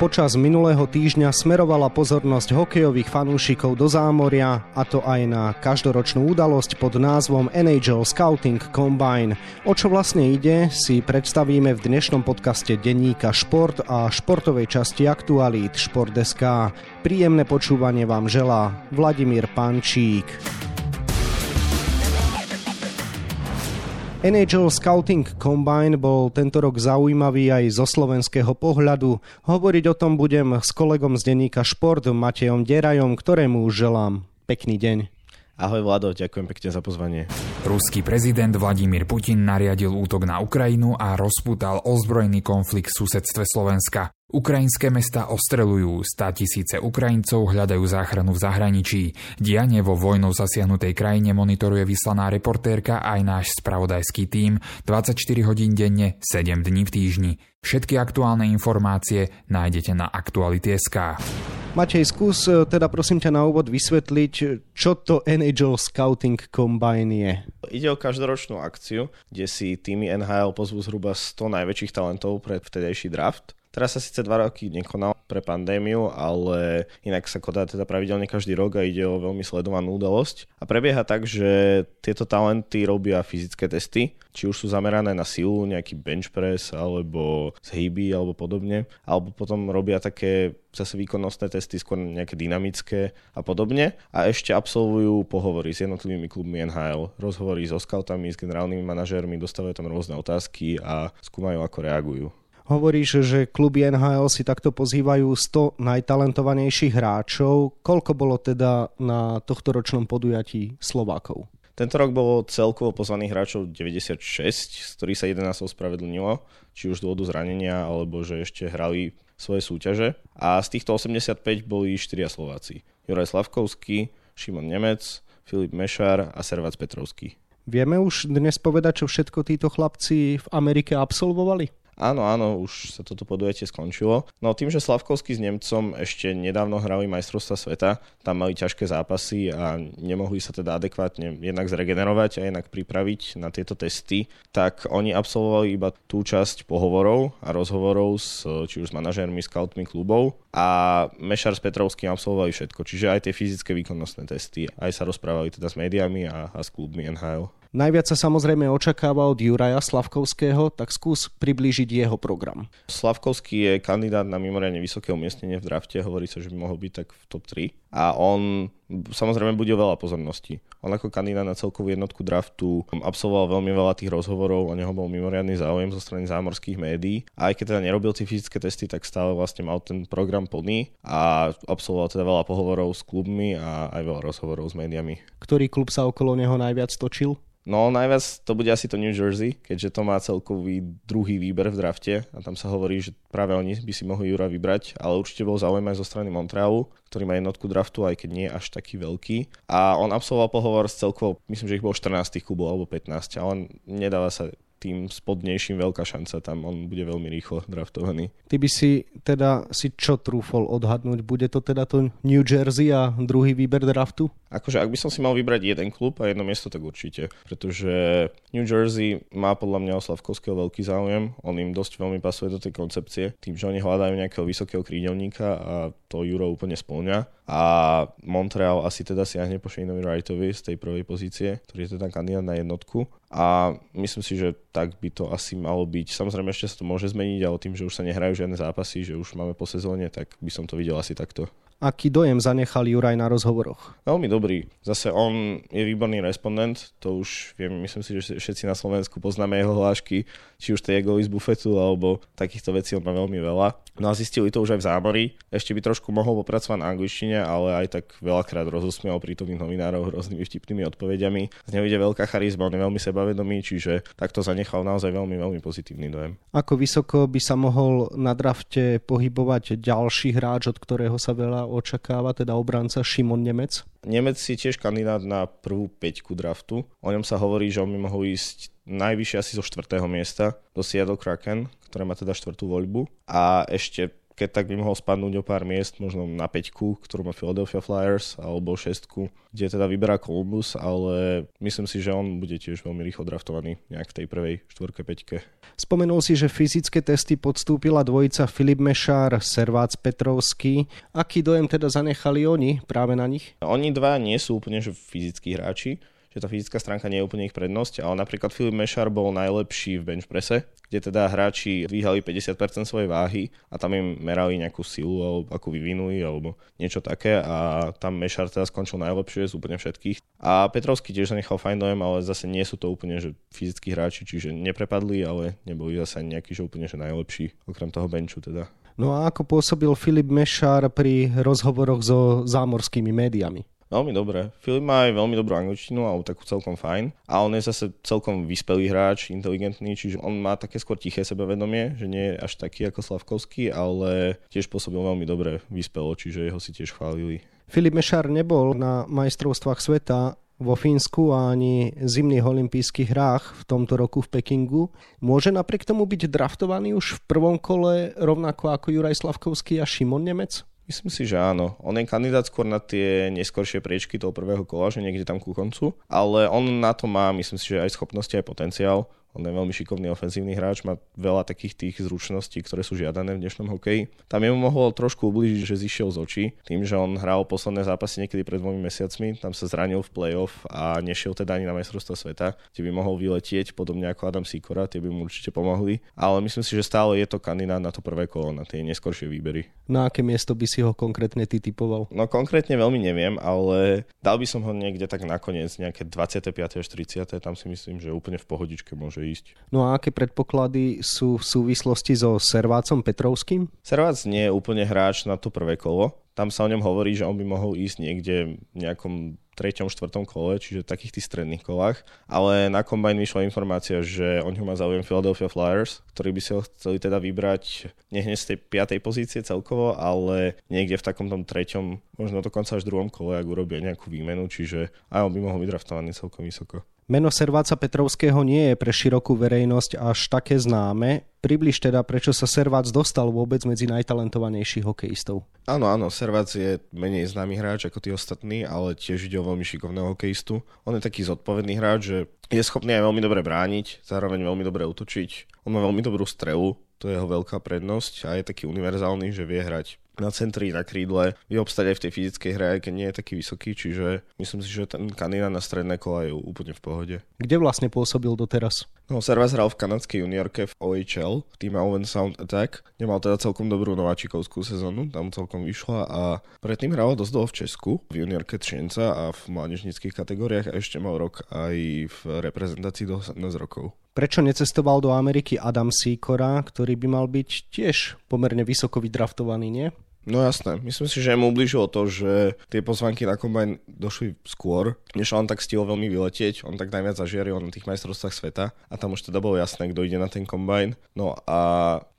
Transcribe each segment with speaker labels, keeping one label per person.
Speaker 1: Počas minulého týždňa smerovala pozornosť hokejových fanúšikov do zámoria, a to aj na každoročnú udalosť pod názvom NHL Scouting Combine. O čo vlastne ide, si predstavíme v dnešnom podcaste denníka Šport a športovej časti aktualít Šport.sk. Príjemné počúvanie vám želá Vladimír Pančík. NHL Scouting Combine bol tento rok zaujímavý aj zo slovenského pohľadu. Hovoriť o tom budem s kolegom z denníka Šport Matejom Derajom, ktorému želám pekný deň.
Speaker 2: Ahoj Vlado, ďakujem pekne za pozvanie.
Speaker 3: Ruský prezident Vladimír Putin nariadil útok na Ukrajinu a rozputal ozbrojený konflikt v susedstve Slovenska. Ukrajinské mesta ostrelujú, stá tisíce Ukrajincov hľadajú záchranu v zahraničí. Dianie vo vojnou zasiahnutej krajine monitoruje vyslaná reportérka aj náš spravodajský tím 24 hodín denne, 7 dní v týždni. Všetky aktuálne informácie nájdete na Aktuality.sk.
Speaker 1: Matej, skús e, teda prosím ťa na úvod vysvetliť, čo to NHL Scouting Combine je.
Speaker 2: Ide o každoročnú akciu, kde si týmy NHL pozvú zhruba 100 najväčších talentov pre vtedajší draft Teraz sa síce dva roky nekonal pre pandémiu, ale inak sa kodá teda pravidelne každý rok a ide o veľmi sledovanú udalosť. A prebieha tak, že tieto talenty robia fyzické testy, či už sú zamerané na silu, nejaký bench press, alebo zhyby, alebo podobne. Alebo potom robia také zase výkonnostné testy, skôr nejaké dynamické a podobne. A ešte absolvujú pohovory s jednotlivými klubmi NHL, rozhovory so scoutami, s generálnymi manažérmi, dostávajú tam rôzne otázky a skúmajú, ako reagujú.
Speaker 1: Hovoríš, že kluby NHL si takto pozývajú 100 najtalentovanejších hráčov. Koľko bolo teda na tohto ročnom podujatí Slovákov?
Speaker 2: Tento rok bolo celkovo pozvaných hráčov 96, z ktorých sa 11 ospravedlnilo, či už z dôvodu zranenia, alebo že ešte hrali svoje súťaže. A z týchto 85 boli 4 Slováci. Juraj Slavkovský, Šimon Nemec, Filip Mešar a Servac Petrovský.
Speaker 1: Vieme už dnes povedať, čo všetko títo chlapci v Amerike absolvovali?
Speaker 2: Áno, áno, už sa toto podujatie skončilo. No tým, že Slavkovský s Nemcom ešte nedávno hrali majstrovstva sveta, tam mali ťažké zápasy a nemohli sa teda adekvátne jednak zregenerovať a jednak pripraviť na tieto testy, tak oni absolvovali iba tú časť pohovorov a rozhovorov s či už s manažérmi, scoutmi klubov a Mešar s Petrovským absolvovali všetko, čiže aj tie fyzické výkonnostné testy, aj sa rozprávali teda s médiami a, a s klubmi NHL.
Speaker 1: Najviac sa samozrejme očakáva od Juraja Slavkovského, tak skús priblížiť jeho program.
Speaker 2: Slavkovský je kandidát na mimoriadne vysoké umiestnenie v drafte, hovorí sa, že by mohol byť tak v top 3. A on samozrejme bude veľa pozornosti. On ako kandidát na celkovú jednotku draftu absolvoval veľmi veľa tých rozhovorov, o neho bol mimoriadný záujem zo strany zámorských médií. A aj keď teda nerobil tie fyzické testy, tak stále vlastne mal ten program plný a absolvoval teda veľa pohovorov s klubmi a aj veľa rozhovorov s médiami.
Speaker 1: Ktorý klub sa okolo neho najviac točil?
Speaker 2: No najviac to bude asi to New Jersey, keďže to má celkový druhý výber v drafte a tam sa hovorí, že práve oni by si mohli Jura vybrať, ale určite bol záujem aj zo strany Montrealu, ktorý má jednotku draftu, aj keď nie až taký veľký. A on absolvoval pohovor s celkovo, myslím, že ich bolo 14 klubov alebo 15, ale nedáva sa tým spodnejším veľká šanca, tam on bude veľmi rýchlo draftovaný.
Speaker 1: Ty by si teda si čo trúfol odhadnúť? Bude to teda to New Jersey a druhý výber draftu?
Speaker 2: Akože ak by som si mal vybrať jeden klub a jedno miesto, tak určite. Pretože New Jersey má podľa mňa o Slavkovského veľký záujem. On im dosť veľmi pasuje do tej koncepcie. Tým, že oni hľadajú nejakého vysokého krídelníka a to Euro úplne splňa. A Montreal asi teda siahne po Shaneovi Wrightovi z tej prvej pozície, ktorý je teda kandidát na jednotku. A myslím si, že tak by to asi malo byť. Samozrejme ešte sa to môže zmeniť, ale tým, že už sa nehrajú žiadne zápasy, že už máme po sezóne, tak by som to videl asi takto.
Speaker 1: Aký dojem zanechal Juraj na rozhovoroch?
Speaker 2: Veľmi dobrý. Zase on je výborný respondent, to už viem, myslím si, že všetci na Slovensku poznáme jeho hlášky, či už tej z bufetu, alebo takýchto vecí on má veľmi veľa. No a zistili to už aj v zámori. Ešte by trošku mohol popracovať na angličtine, ale aj tak veľakrát rozosmial prítomných novinárov rôznymi vtipnými odpovediami. Z neho ide veľká charizma, on je veľmi sebavedomý, čiže takto zanechal naozaj veľmi, veľmi pozitívny dojem.
Speaker 1: Ako vysoko by sa mohol na drafte pohybovať ďalší hráč, od ktorého sa veľa očakáva, teda obranca Šimon Nemec?
Speaker 2: Nemec je tiež kandidát na prvú peťku draftu. O ňom sa hovorí, že on by mohol ísť najvyššie asi zo štvrtého miesta do Seattle Kraken, ktoré má teda štvrtú voľbu. A ešte keď tak by mohol spadnúť o pár miest, možno na peťku, ktorú má Philadelphia Flyers, alebo šestku, kde teda vyberá Columbus, ale myslím si, že on bude tiež veľmi rýchlo draftovaný nejak v tej prvej štvorke, peťke.
Speaker 1: Spomenul si, že fyzické testy podstúpila dvojica Filip Mešár, Servác Petrovský. Aký dojem teda zanechali oni práve na nich?
Speaker 2: Oni dva nie sú úplne že fyzickí hráči, že tá fyzická stránka nie je úplne ich prednosť, ale napríklad Filip Mešar bol najlepší v bench prese, kde teda hráči dvíhali 50% svojej váhy a tam im merali nejakú silu, alebo ako vyvinuli, alebo niečo také a tam Mešar teda skončil najlepšie z úplne všetkých. A Petrovský tiež zanechal fajn dojem, ale zase nie sú to úplne že fyzickí hráči, čiže neprepadli, ale neboli zase nejaký že úplne že najlepší, okrem toho benchu teda.
Speaker 1: No a ako pôsobil Filip Mešár pri rozhovoroch so zámorskými médiami?
Speaker 2: Veľmi dobre. Filip má aj veľmi dobrú angličtinu, alebo takú celkom fajn. A on je zase celkom vyspelý hráč, inteligentný, čiže on má také skôr tiché sebavedomie, že nie je až taký ako Slavkovský, ale tiež pôsobil veľmi dobre vyspelo, čiže jeho si tiež chválili.
Speaker 1: Filip Mešar nebol na majstrovstvách sveta vo Fínsku a ani zimných olympijských hrách v tomto roku v Pekingu. Môže napriek tomu byť draftovaný už v prvom kole rovnako ako Juraj Slavkovský a Šimon Nemec?
Speaker 2: Myslím si, že áno. On je kandidát skôr na tie neskoršie priečky toho prvého kola, že niekde tam ku koncu, ale on na to má, myslím si, že aj schopnosti, aj potenciál. On je veľmi šikovný ofenzívny hráč, má veľa takých tých zručností, ktoré sú žiadané v dnešnom hokeji. Tam jemu mohlo trošku ublížiť, že zišiel z očí, tým, že on hral posledné zápasy niekedy pred dvomi mesiacmi, tam sa zranil v playoff a nešiel teda ani na majstrovstvo sveta, kde by mohol vyletieť, podobne ako Adam Sikora, tie by mu určite pomohli. Ale myslím si, že stále je to kandidát na to prvé kolo, na tie neskoršie výbery.
Speaker 1: Na aké miesto by si ho konkrétne ty typoval?
Speaker 2: No konkrétne veľmi neviem, ale dal by som ho niekde tak nakoniec, nejaké 25. až 30. Tam si myslím, že úplne v pohodičke môže môže ísť.
Speaker 1: No a aké predpoklady sú v súvislosti so Servácom Petrovským?
Speaker 2: Servác nie je úplne hráč na to prvé kolo. Tam sa o ňom hovorí, že on by mohol ísť niekde v nejakom treťom, štvrtom kole, čiže v takých tých stredných kolách. Ale na kombajn vyšla informácia, že on ho má záujem Philadelphia Flyers, ktorí by si ho chceli teda vybrať nie hneď z tej piatej pozície celkovo, ale niekde v takom tom treťom, možno dokonca až druhom kole, ak urobia nejakú výmenu, čiže aj on by mohol byť draftovaný celkom vysoko.
Speaker 1: Meno Serváca Petrovského nie je pre širokú verejnosť až také známe. Približ teda, prečo sa Servác dostal vôbec medzi najtalentovanejších hokejistov.
Speaker 2: Áno, áno, Servác je menej známy hráč ako tí ostatní, ale tiež ide o veľmi šikovného hokejistu. On je taký zodpovedný hráč, že je schopný aj veľmi dobre brániť, zároveň veľmi dobre utočiť. On má veľmi dobrú strelu, to je jeho veľká prednosť a je taký univerzálny, že vie hrať na centri, na krídle, vie obstať aj v tej fyzickej hre, aj keď nie je taký vysoký, čiže myslím si, že ten kandidát na stredné kola je úplne v pohode.
Speaker 1: Kde vlastne pôsobil doteraz?
Speaker 2: No, Servas hral v kanadskej juniorke v OHL, v týme Owen Sound Attack. Nemal teda celkom dobrú nováčikovskú sezónu, tam celkom vyšla a predtým hral dosť dlho v Česku, v juniorke Třinca a v mládežnických kategóriách a ešte mal rok aj v reprezentácii do 18 rokov.
Speaker 1: Prečo necestoval do Ameriky Adam Sikora, ktorý by mal byť tiež pomerne vysoko vydraftovaný, nie?
Speaker 2: No jasné, myslím si, že mu ubližilo to, že tie pozvanky na kombajn došli skôr, než on tak stihol veľmi vyletieť, on tak najviac zažiaril na tých majstrovstvách sveta a tam už teda bolo jasné, kto ide na ten kombajn. No a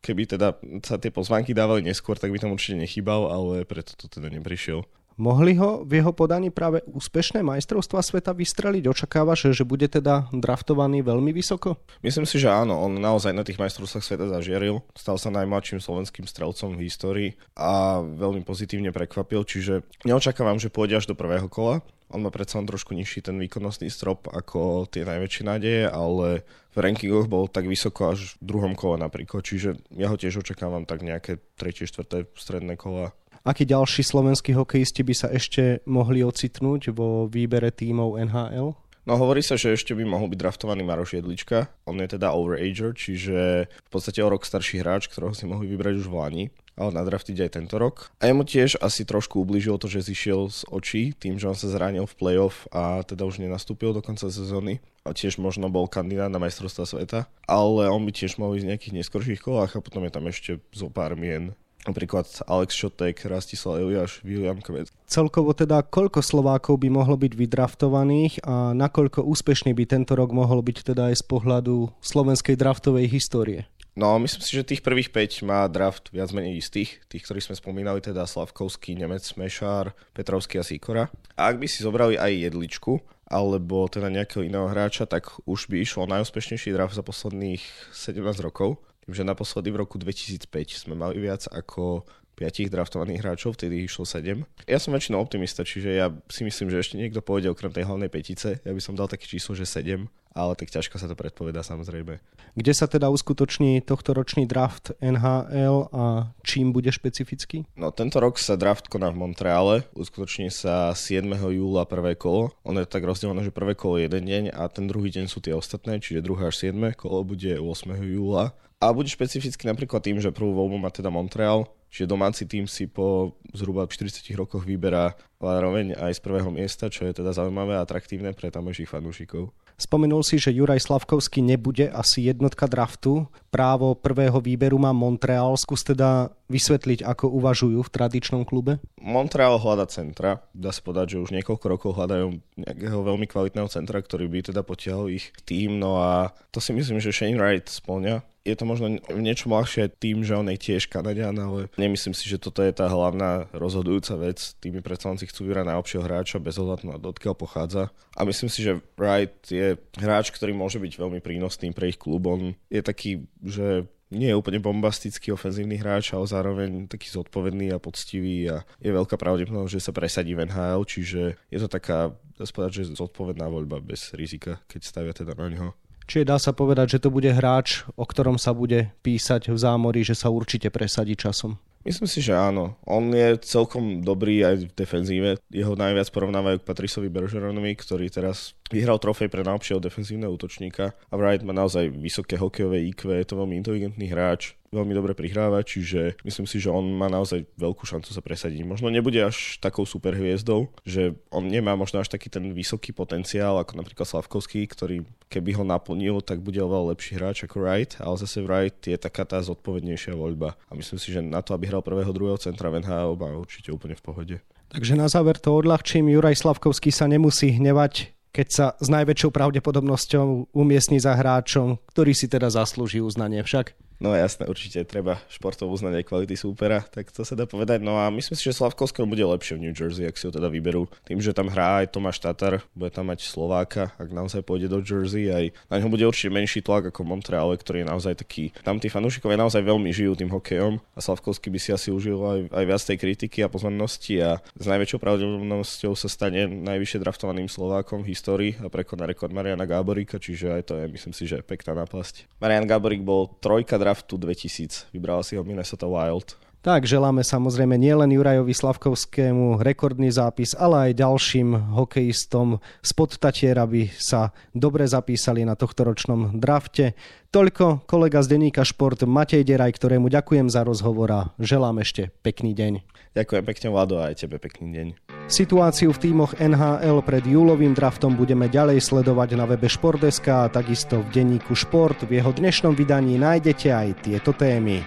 Speaker 2: keby teda sa tie pozvanky dávali neskôr, tak by tam určite nechýbal, ale preto to teda neprišiel.
Speaker 1: Mohli ho v jeho podaní práve úspešné majstrovstva sveta vystreliť? Očakávaš, že bude teda draftovaný veľmi vysoko?
Speaker 2: Myslím si, že áno. On naozaj na tých majstrovstvách sveta zažieril. Stal sa najmladším slovenským strelcom v histórii a veľmi pozitívne prekvapil, čiže neočakávam, že pôjde až do prvého kola. On má predsa len trošku nižší ten výkonnostný strop ako tie najväčšie nádeje, ale v rankingoch bol tak vysoko až v druhom kole napríklad, čiže ja ho tiež očakávam tak nejaké 3. 4. stredné kola
Speaker 1: Akí ďalší slovenskí hokejisti by sa ešte mohli ocitnúť vo výbere tímov NHL?
Speaker 2: No hovorí sa, že ešte by mohol byť draftovaný Maroš Jedlička. On je teda overager, čiže v podstate o rok starší hráč, ktorého si mohli vybrať už v Lani ale nadraftiť aj tento rok. A jemu tiež asi trošku ubližilo to, že zišiel z očí tým, že on sa zranil v playoff a teda už nenastúpil do konca sezóny. A tiež možno bol kandidát na majstrovstva sveta, ale on by tiež mohol ísť v nejakých neskorších kolách a potom je tam ešte zo pár mien Napríklad Alex Šotek, Rastislav Eliáš, William Kvec.
Speaker 1: Celkovo teda koľko Slovákov by mohlo byť vydraftovaných a nakoľko úspešný by tento rok mohol byť teda aj z pohľadu slovenskej draftovej histórie?
Speaker 2: No, myslím si, že tých prvých 5 má draft viac menej istých. Tých, ktorých sme spomínali, teda Slavkovský, Nemec, Mešár, Petrovský a Sikora. A ak by si zobrali aj jedličku, alebo teda nejakého iného hráča, tak už by išlo najúspešnejší draft za posledných 17 rokov že naposledy v roku 2005 sme mali viac ako piatich draftovaných hráčov, vtedy išlo 7. Ja som väčšinou optimista, čiže ja si myslím, že ešte niekto pôjde okrem tej hlavnej petice. Ja by som dal také číslo, že 7, ale tak ťažko sa to predpovedá samozrejme.
Speaker 1: Kde sa teda uskutoční tohto ročný draft NHL a čím bude špecifický?
Speaker 2: No tento rok sa draft koná v Montreale, uskutoční sa 7. júla prvé kolo. Ono je tak rozdelené, že prvé kolo je jeden deň a ten druhý deň sú tie ostatné, čiže 2. až 7. kolo bude 8. júla. A bude špecificky napríklad tým, že prvú voľbu má teda Montreal, Čiže domáci tým si po zhruba 40 rokoch vyberá zároveň aj z prvého miesta, čo je teda zaujímavé a atraktívne pre tamojších fanúšikov.
Speaker 1: Spomenul si, že Juraj Slavkovský nebude asi jednotka draftu. Právo prvého výberu má Montreal. Skús teda vysvetliť, ako uvažujú v tradičnom klube?
Speaker 2: Montreal hľada centra. Dá sa povedať, že už niekoľko rokov hľadajú nejakého veľmi kvalitného centra, ktorý by teda potiahol ich tým. No a to si myslím, že Shane Wright splňa je to možno niečo ľahšie tým, že on je tiež Kanadian, ale nemyslím si, že toto je tá hlavná rozhodujúca vec. Tými predsa chcú vyrať najlepšieho hráča bez ohľadu na odkiaľ pochádza. A myslím si, že Wright je hráč, ktorý môže byť veľmi prínosný pre ich klub. On je taký, že nie je úplne bombastický ofenzívny hráč, ale zároveň taký zodpovedný a poctivý a je veľká pravdepodobnosť, že sa presadí v NHL, čiže je to taká, dá povedať, že zodpovedná voľba bez rizika, keď stavia teda na ňo.
Speaker 1: Čiže dá sa povedať, že to bude hráč, o ktorom sa bude písať v zámori, že sa určite presadí časom.
Speaker 2: Myslím si, že áno. On je celkom dobrý aj v defenzíve. Jeho najviac porovnávajú k Patrisovi Bergeronovi, ktorý teraz vyhral trofej pre najlepšieho defenzívneho útočníka. A Wright má naozaj vysoké hokejové IQ, je to veľmi inteligentný hráč veľmi dobre prihráva, čiže myslím si, že on má naozaj veľkú šancu sa presadiť. Možno nebude až takou super hviezdou, že on nemá možno až taký ten vysoký potenciál ako napríklad Slavkovský, ktorý keby ho naplnil, tak bude oveľa lepší hráč ako Wright, ale zase Wright je taká tá zodpovednejšia voľba. A myslím si, že na to, aby hral prvého, druhého centra v NHL, má určite úplne v pohode.
Speaker 1: Takže na záver to odľahčím, Juraj Slavkovský sa nemusí hnevať keď sa s najväčšou pravdepodobnosťou umiestni za hráčom, ktorý si teda zaslúži uznanie však.
Speaker 2: No jasné, určite treba športov uznať aj kvality súpera, tak to sa dá povedať. No a myslím si, že Slavkovského bude lepšie v New Jersey, ak si ho teda vyberú. Tým, že tam hrá aj Tomáš Tatar, bude tam mať Slováka, ak naozaj pôjde do Jersey, aj na ňo bude určite menší tlak ako Montreal, ktorý je naozaj taký. Tam tí fanúšikovia naozaj veľmi žijú tým hokejom a Slavkovský by si asi užil aj, aj viac tej kritiky a pozornosti a s najväčšou pravdepodobnosťou sa stane najvyššie draftovaným Slovákom v histórii a prekoná rekord Mariana Gáborika, čiže aj to je myslím si, že pekná náplasť. Marian Gáborik bol trojka draftu 2000. Vybrala si ho Minnesota Wild.
Speaker 1: Tak, želáme samozrejme nielen Jurajovi Slavkovskému rekordný zápis, ale aj ďalším hokejistom z Podtatier, aby sa dobre zapísali na tohto ročnom drafte. Toľko kolega z denníka Šport Matej Deraj, ktorému ďakujem za rozhovor a želám ešte pekný deň.
Speaker 2: Ďakujem pekne Vlado a aj tebe pekný deň.
Speaker 1: Situáciu v týmoch NHL pred júlovým draftom budeme ďalej sledovať na webe Športeska a takisto v denníku Šport. V jeho dnešnom vydaní nájdete aj tieto témy.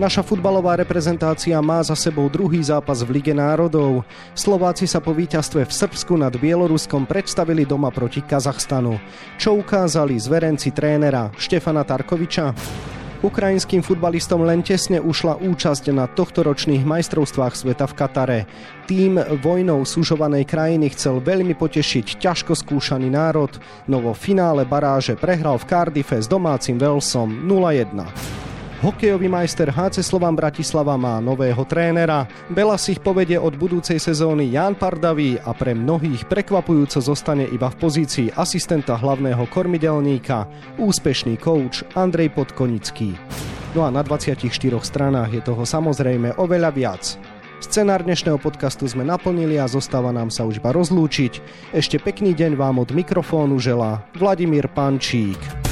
Speaker 1: Naša futbalová reprezentácia má za sebou druhý zápas v Lige národov. Slováci sa po víťazstve v Srbsku nad Bieloruskom predstavili doma proti Kazachstanu. Čo ukázali zverenci trénera Štefana Tarkoviča? Ukrajinským futbalistom len tesne ušla účasť na tohtoročných majstrovstvách sveta v Katare. Tým vojnou súžovanej krajiny chcel veľmi potešiť ťažko skúšaný národ, no vo finále baráže prehral v Cardiffe s domácim Velsom 0-1. Hokejový majster HC Slovan Bratislava má nového trénera. Bela si ich povedie od budúcej sezóny Jan Pardavý a pre mnohých prekvapujúco zostane iba v pozícii asistenta hlavného kormidelníka, úspešný coach Andrej Podkonický. No a na 24 stranách je toho samozrejme oveľa viac. Scenár dnešného podcastu sme naplnili a zostáva nám sa už iba rozlúčiť. Ešte pekný deň vám od mikrofónu želá Vladimír Pančík.